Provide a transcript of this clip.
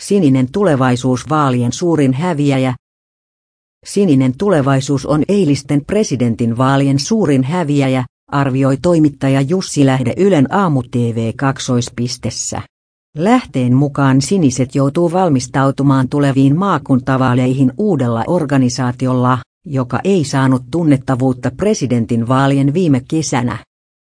Sininen tulevaisuus vaalien suurin häviäjä. Sininen tulevaisuus on eilisten presidentin vaalien suurin häviäjä, arvioi toimittaja Jussi Lähde Ylen aamu TV kaksoispistessä. Lähteen mukaan siniset joutuu valmistautumaan tuleviin maakuntavaaleihin uudella organisaatiolla, joka ei saanut tunnettavuutta presidentin vaalien viime kesänä.